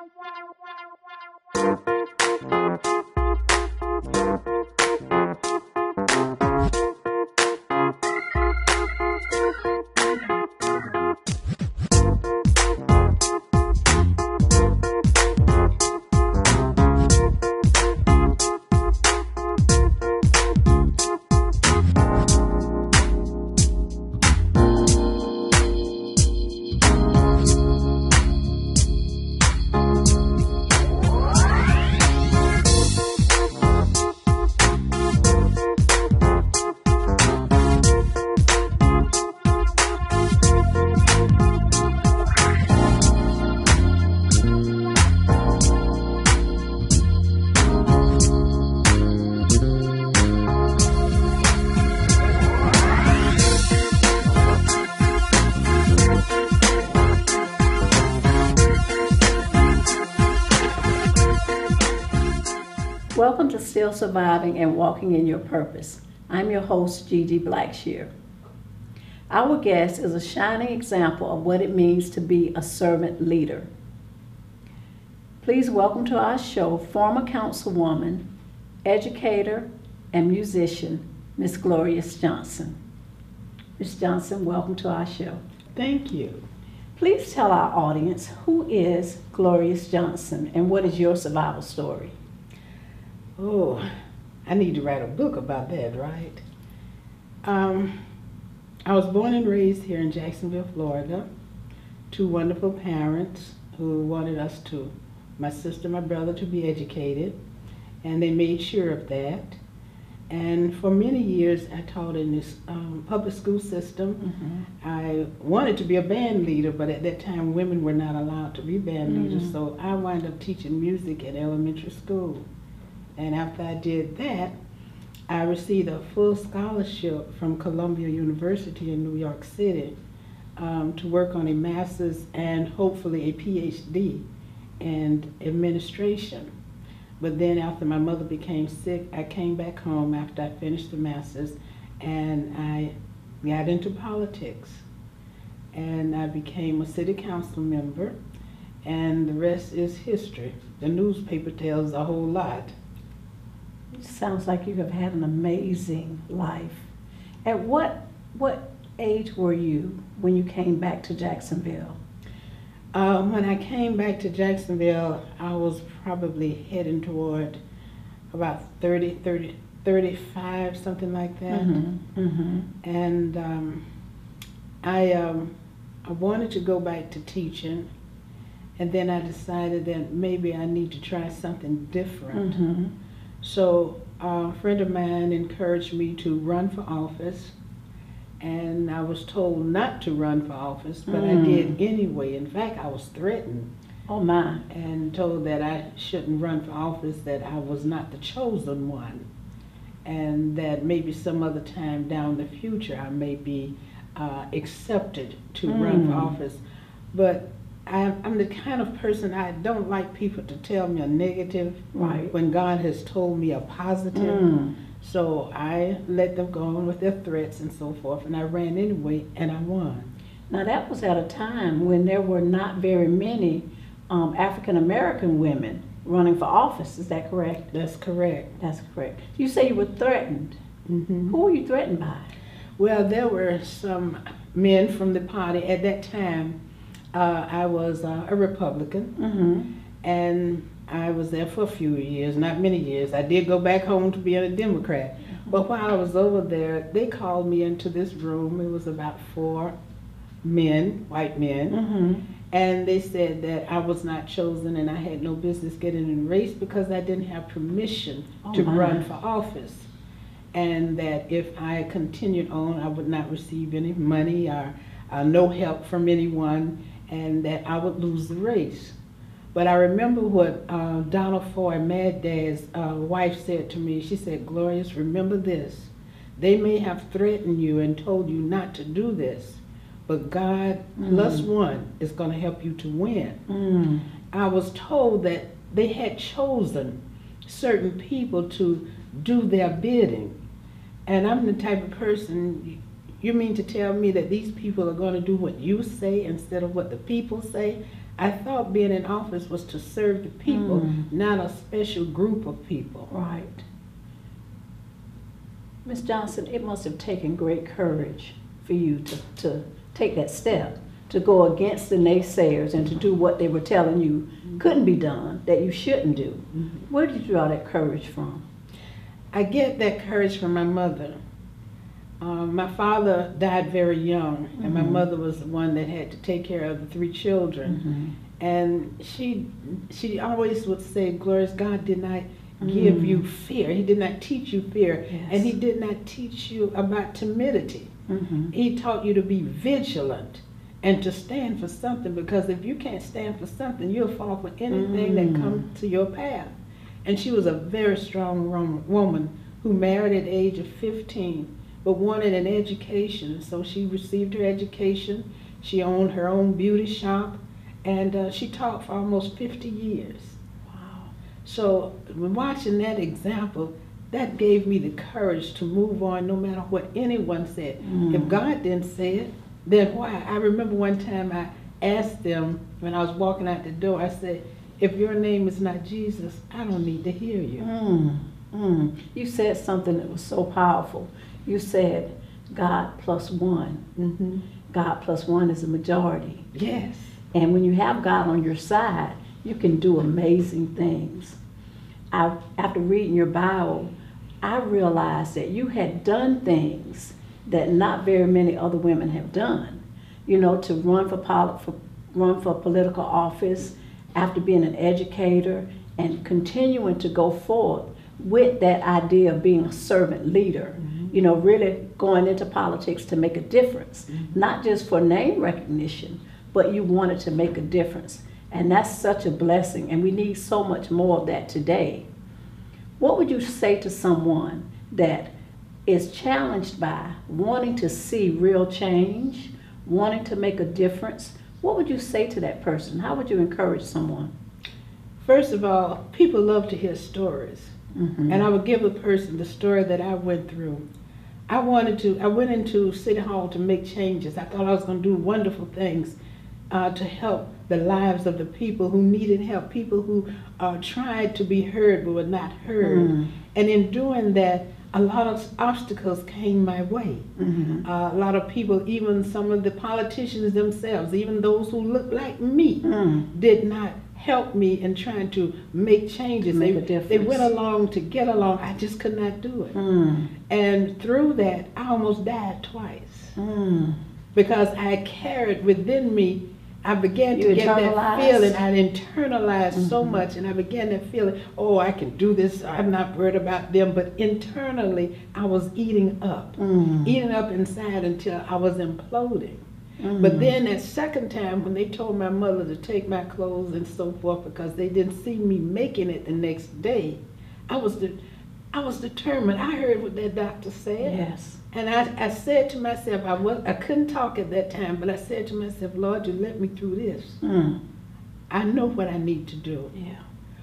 Welcome to Still Surviving and Walking in Your Purpose. I'm your host, Gigi Blackshear. Our guest is a shining example of what it means to be a servant leader. Please welcome to our show former councilwoman, educator, and musician, Miss Glorious Johnson. Miss Johnson, welcome to our show. Thank you. Please tell our audience who is Glorious Johnson and what is your survival story? Oh, I need to write a book about that, right? Um, I was born and raised here in Jacksonville, Florida. Two wonderful parents who wanted us to, my sister my brother, to be educated, and they made sure of that. And for many years, I taught in this um, public school system. Mm-hmm. I wanted to be a band leader, but at that time, women were not allowed to be band leaders, Mhm. so I wound up teaching music at elementary school. And after I did that, I received a full scholarship from Columbia University in New York City um, to work on a master's and hopefully a PhD in administration. But then after my mother became sick, I came back home after I finished the master's and I got into politics. And I became a city council member and the rest is history. The newspaper tells a whole lot. Sounds like you have had an amazing life. At what what age were you when you came back to Jacksonville? Um, when I came back to Jacksonville, I was probably heading toward about 30, 30, 35, something like that. Mm-hmm. And um, I, um, I wanted to go back to teaching, and then I decided that maybe I need to try something different. Mm-hmm. So a friend of mine encouraged me to run for office, and I was told not to run for office, but I Mm. did anyway. In fact, I was threatened Oh my. and told that I shouldn't run for office, that I was not the chosen one, and that maybe some other time down the future I may be uh, accepted to run for Mm. office. But I'm, I'm the kind of person I don't like people to tell me a negative Right. when God has told me a positive. Mm. So I let them go on with their threats and so forth, and I ran anyway, and I won. Now that was at a time when there were not very many um, African American women running for office. Is that correct? That's correct. That's correct. You say you were threatened. hmm Who were you threatened by? Well, there were some men from the party at that time. Uh, I was uh, a Republican, Mm-hmm. and I was there for a few years, not many years. I did go back home to be a Democrat. But while I was over there, they called me into this room. It was about four men, white men, Mm-hmm. and they said that I was not chosen and I had no business getting in race because I didn't have permission Oh, to my. run for office. And that if I continued on, I would not receive any money or uh, no help from anyone, and that I would lose the race. But I remember what uh, Donna Foy, Mad Dad's uh, wife, said to me. She said, Glorious, remember this. They may have threatened you and told you not to do this, but God plus Mm. one is going to help you to win. Mm. I was told that they had chosen certain people to do their bidding. And I'm the type of person, you mean to tell me that these people are going to do what you say instead of what the people say? I thought being in office was to serve the people, Mm. not a special group of people. Right. Ms. Johnson, it must have taken great courage for you to, to take that step, to go against the naysayers and to do what they were telling you couldn't be done, that you shouldn't do. Where did you draw that courage from? I get that courage from my mother. Um, my father died very young, and my Mhm. mother was the one that had to take care of the three children. And she, she always would say, "Glorious God did not give Mm. you fear. He did not teach you fear, and He did not teach you about timidity. Mhm. He taught you to be vigilant and to stand for something. Because if you can't stand for something, you'll fall for anything that Mm. comes to your path." And she was a very strong woman who married at age of 15, but wanted an education. So she received her education. She owned her own beauty shop, and uh, she taught for almost 50 years. Wow. So when watching that example, that gave me the courage to move on no matter what anyone said. Mm. If God didn't say it, then why? I remember one time I asked them when I was walking out the door, I said, if your name is not Jesus, I don't need to hear you. Mm, mm. You said something that was so powerful. You said God plus one. hmm God plus one is a majority. Yes. And when you have God on your side, you can do amazing things. I, after reading your Bible, I realized that you had done things that not very many other women have done. You know, to run for, poli- for run for political office, after being an educator, and continuing to go forth with that idea of being a servant leader. You know, really going into politics to make a difference, not just for name recognition, but you wanted to make a difference. And that's such a blessing, and we need so much more of that today. What would you say to someone that is challenged by wanting to see real change, wanting to make a difference? What would you say to that person? How would you encourage someone? First of all, people love to hear stories. Mhm. And I would give a person the story that I went through. I wanted to, I went into City Hall to make changes. I thought I was going to do wonderful things uh, to help the lives of the people who needed help, people who uh, tried to be heard but were not heard. Mm. And in doing that, a lot of obstacles came my way. Mhm. Uh, a lot of people, even some of the politicians themselves, even those who looked like me, Mm. did not help me in trying to make changes. Make they, they went along to get along. I just could not do it. Mm. And through that, I almost died twice Mm. because I carried within me. I began to get that feeling. I internalized so Mhm. much, and I began to feel, oh, I can do this. I'm not worried about them. But internally, I was eating up, Mm. eating up inside until I was imploding. Mm. But then that second time, when they told my mother to take my clothes and so forth because they didn't see me making it the next day, I was de- I was determined. I heard what that doctor said, Yes. and I, I said to myself, I was I couldn't talk at that time, but I said to myself, Lord, you let me through this. Mm. I know what I need to do Yeah.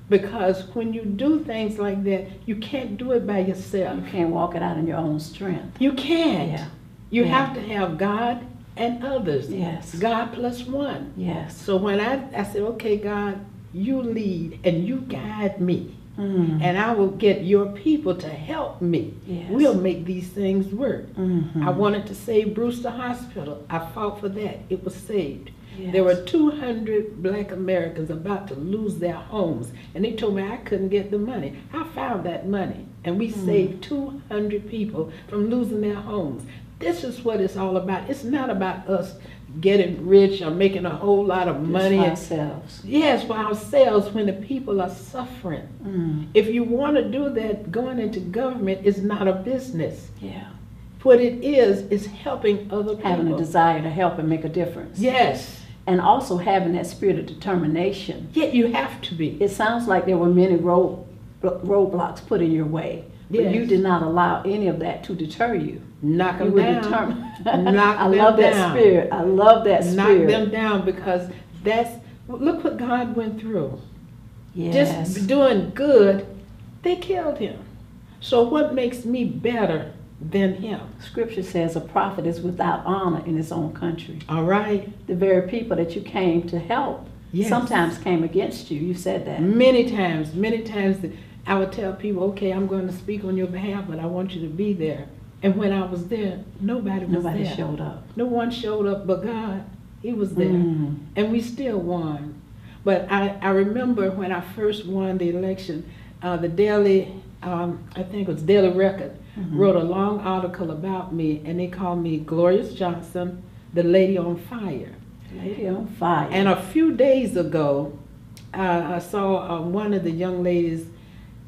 because when you do things like that, you can't do it by yourself. You can't walk it out in your own strength. You can't. Yeah. You Yeah. have to have God and others. Yes. God plus one. Yes. So when I, I said, okay, God, you lead and you guide me, Mm. and I will get your people to help me. Yes. We'll make these things work. Mhm. I wanted to save Brewster Hospital. I fought for that. It was saved. Yes. There were 200 black Americans about to lose their homes, and they told me I couldn't get the money. I found that money, and we Mm. saved 200 people from losing their homes. This is what it's all about. It's not about us getting rich or making a whole lot of Just money. for ourselves. Yes, for ourselves when the people are suffering. Mm. If you want to do that, going into government is not a business. Yeah. What it is, is helping other people. Having a desire to help and make a difference. Yes. And also having that spirit of determination. Yet you have to be. It sounds like there were many road, roadblocks put in your way, but you did not allow any of that to deter you. Knock You them were down. determined. Knock I them love that down. spirit. I love that spirit. Knock them down because that's, look what God went through. yes. Just doing good, they killed him. So what makes me better than him? Scripture says a prophet is without honor in his own country. All right? The very people that you came to help Yes. sometimes came against you. You said that. Many times, many times, that I would tell people, okay, I'm going to speak on your behalf, but I want you to be there. And when I was there, nobody was Nobody there. showed up. No one showed up but God. He was there. Mm. And we still won. But I, I remember when I first won the election, uh, the Daily, um, I think it was Daily Record, Mhm. wrote a long article about me, and they called me Glorious Johnson, the Lady on Fire. Lady on fire. And a few days ago, uh, I saw uh, one of the young ladies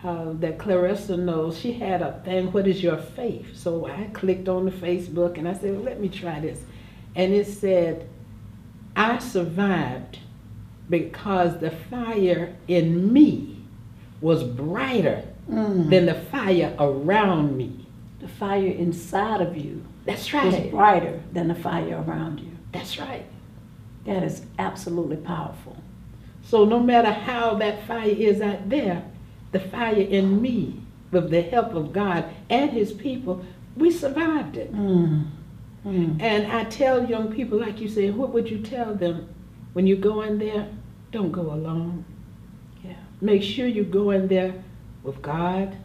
uh, that Clarissa knows. She had a thing, What is your faith? So I clicked on the Facebook and I said, well, Let me try this. And it said, I survived because the fire in me was brighter Mm. than the fire around me. the fire inside of you That's is right. brighter than the fire around you. That's right. That is absolutely powerful. So no matter how that fire is out there, the fire in me, with the help of God and His people, we survived it. Mm. Mm. And I tell young people, like you said, what would you tell them when you go in there? Don't go alone. Yeah. Make sure you go in there with God.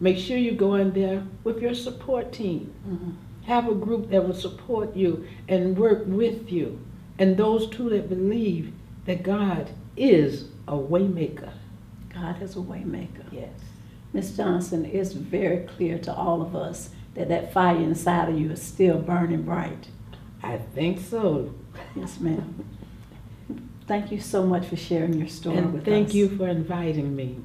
Make sure you go in there with your support team. Mhm. Have a group that will support you and work with you. And those two that believe that God is a waymaker. God is a waymaker. Yes. Miss Johnson, it's very clear to all of us that that fire inside of you is still burning bright. I think so. Yes, ma'am. Thank you so much for sharing your story And with thank us. Thank you for inviting me.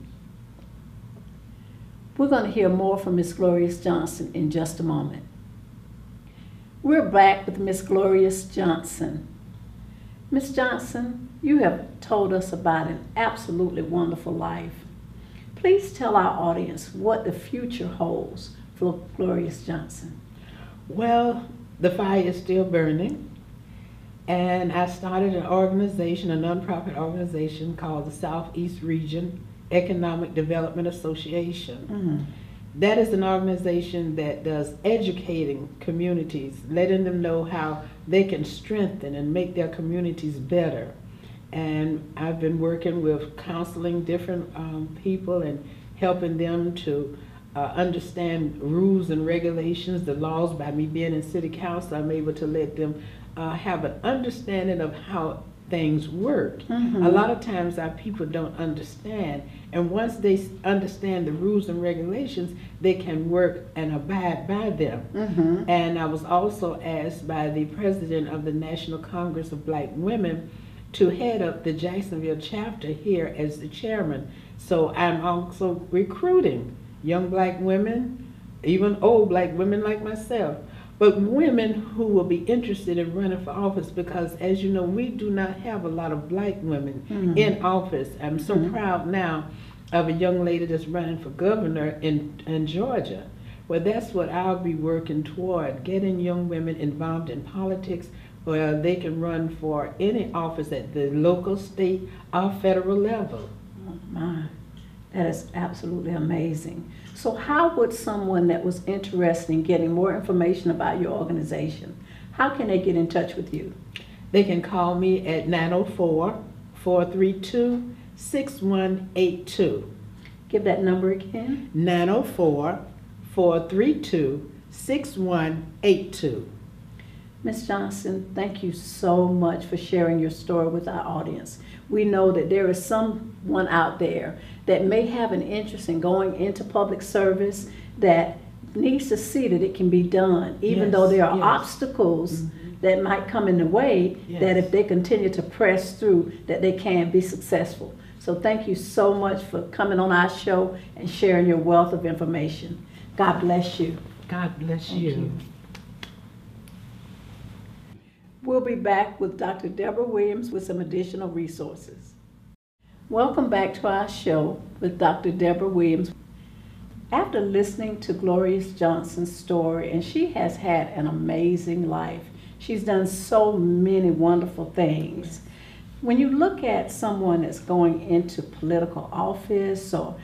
We're going to hear more from Miss Glorious Johnson in just a moment. We're back with Miss Glorious Johnson. Miss Johnson, you have told us about an absolutely wonderful life. Please tell our audience what the future holds for Glorious Johnson. Well, the fire is still burning. And I started an organization, a nonprofit organization called the Southeast Region Economic Development Association. Mm-hmm. That is an organization that does educating communities, letting them know how they can strengthen and make their communities better. And I've been working with counseling different um, people and helping them to uh, understand rules and regulations, the laws. By me being in city council, I'm able to let them uh, have an understanding of how things work. Mhm. A lot of times our people don't understand, and once they understand the rules and regulations, they can work and abide by them. Mm-hmm. And I was also asked by the president of the National Congress of Black Women to head up the Jacksonville chapter here as the chairman. So I'm also recruiting young black women, even old black women like myself, but women who will be interested in running for office because, as you know, we do not have a lot of black women Mhm. in office. I'm so Mhm. proud now of a young lady that's running for governor in, in Georgia. Well, that's what I'll be working toward, getting young women involved in politics where they can run for any office at the local, state, or federal level. Oh, my, that is absolutely amazing. So, how would someone that was interested in getting more information about your organization, how can they get in touch with you? They can call me at 904 432 6182. Give that number again. 904 432 6182. Ms. Johnson, thank you so much for sharing your story with our audience. We know that there is someone out there that may have an interest in going into public service that needs to see that it can be done, even though there are yes. obstacles mm-hmm. that might come in the way, that if they continue to press through, that they can be successful. So thank you so much for coming on our show and sharing your wealth of information. God bless you. God bless Thank you. you. We'll be back with Dr. Deborah Williams with some additional resources. Welcome back to our show with Dr. Deborah Williams. After listening to Glorious Johnson's story, and she has had an amazing life, she's done so many wonderful things. When you look at someone that's going into political office or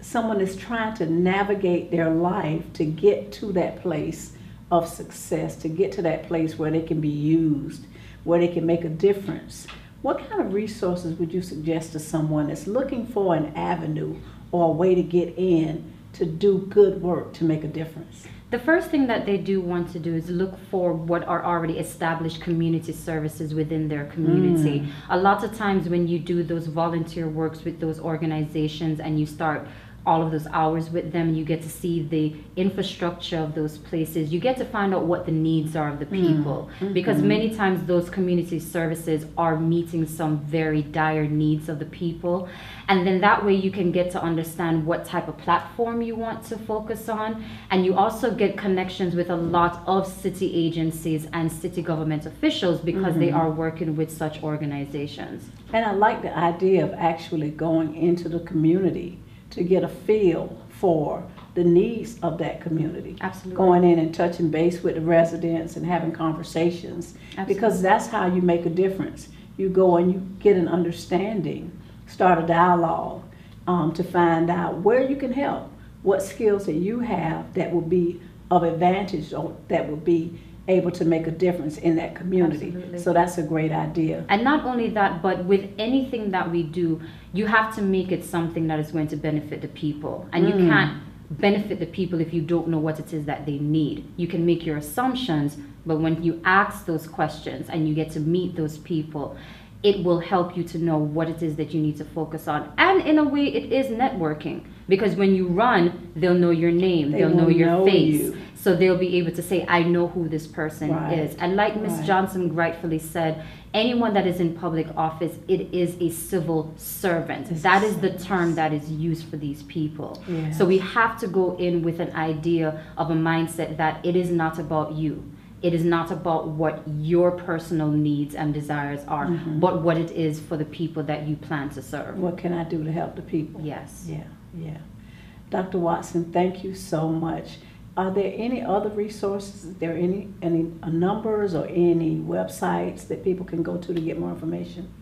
someone is trying to navigate their life to get to that place of success, to get to that place where they can be used, where they can make a difference. What kind of resources would you suggest to someone that's looking for an avenue or a way to get in to do good work to make a difference? The first thing that they do want to do is look for what are already established community services within their community. Mm. A lot of times when you do those volunteer works with those organizations and you start all of those hours with them. You get to see the infrastructure of those places. You get to find out what the needs are of the mm. people. Mm-hmm. Because many times those community services are meeting some very dire needs of the people. And then that way you can get to understand what type of platform you want to focus on. And you also get connections with a lot of city agencies and city government officials because mm-hmm. they are working with such organizations. And I like the idea of actually going into the community to get a feel for the needs of that community. Absolutely. Going in and touching base with the residents and having conversations. Absolutely. Because that's how you make a difference. You go and you get an understanding, start a dialogue um, to find out where you can help, what skills that you have that will be of advantage or that will be able to make a difference in that community. Absolutely. So that's a great idea. And not only that, but with anything that we do, you have to make it something that is going to benefit the people. And mm. you can't benefit the people if you don't know what it is that they need. You can make your assumptions, but when you ask those questions and you get to meet those people, it will help you to know what it is that you need to focus on. And in a way, it is networking because when you run, they'll know your name, they will know your know face. You. So they'll be able to say, I know who this person right. is. And like Ms. Right. Johnson rightfully said, anyone that is in public office, it is a civil servant. It's that is the term that is used for these people. Yes. So we have to go in with an idea of a mindset that it is not about you. It is not about what your personal needs and desires are, mm-hmm. but what it is for the people that you plan to serve. What can I do to help the people? Yes. Yeah, yeah. Dr. Watson, thank you so much. Are there any other resources? Is there any any numbers or any websites that people can go to to get more information?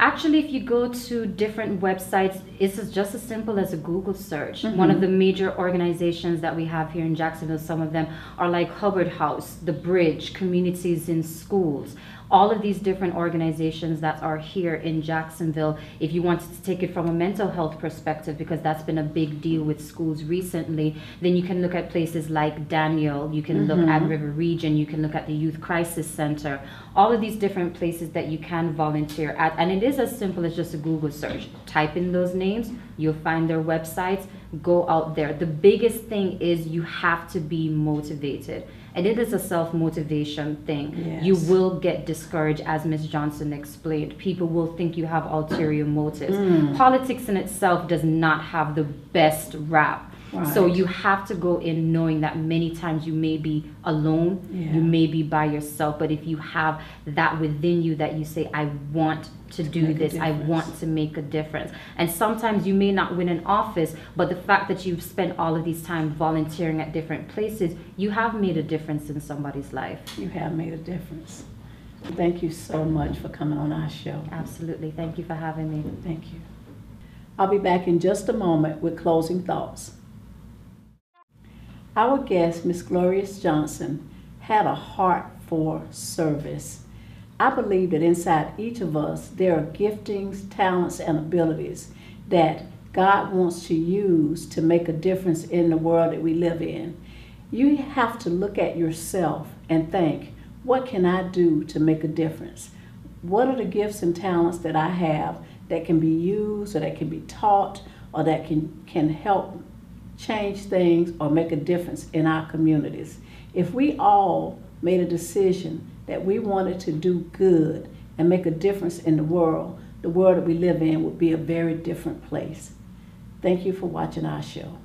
Actually, if you go to different websites, it's just as simple as a Google search. Mm-hmm. One of the major organizations that we have here in Jacksonville, some of them are like Hubbard House, The Bridge, Communities in Schools all of these different organizations that are here in Jacksonville, if you wanted to take it from a mental health perspective, because that's been a big deal with schools recently, then you can look at places like Daniel, you can mm-hmm. look at mm-hmm. River Region, you can look at the Youth Crisis Center, all of these different places that you can volunteer at. And it is as simple as just a Google search. Type in those names, you'll find their websites, go out there. The biggest thing is you have to be motivated and it is a self motivation thing. Yes. You will get discouraged, as Ms. Johnson explained. People will think you have ulterior motives. Mm. Politics in itself does not have the best rap. Right. So you have to go in knowing that many times you may be alone, yeah. you may be by yourself, but if you have that within you that you say, I want to do this, I want to make a difference. And sometimes you may not win an office, but the fact that you've spent all of these time volunteering at different places, you have made a difference in somebody's life. You have made a difference. Thank you so much for coming on our show. Absolutely. Thank you for having me. Thank you. I'll be back in just a moment with closing thoughts. Our guest, Miss Glorious Johnson, had a heart for service. I believe that inside each of us, there are giftings, talents, and abilities that God wants to use to make a difference in the world that we live in. You have to look at yourself and think, what can I do to make a difference? What are the gifts and talents that I have that can be used or that can be taught or that can, can help change things or make a difference in our communities. If we all made a decision that we wanted to do good and make a difference in the world, the world that we live in would be a very different place. Thank you for watching our show.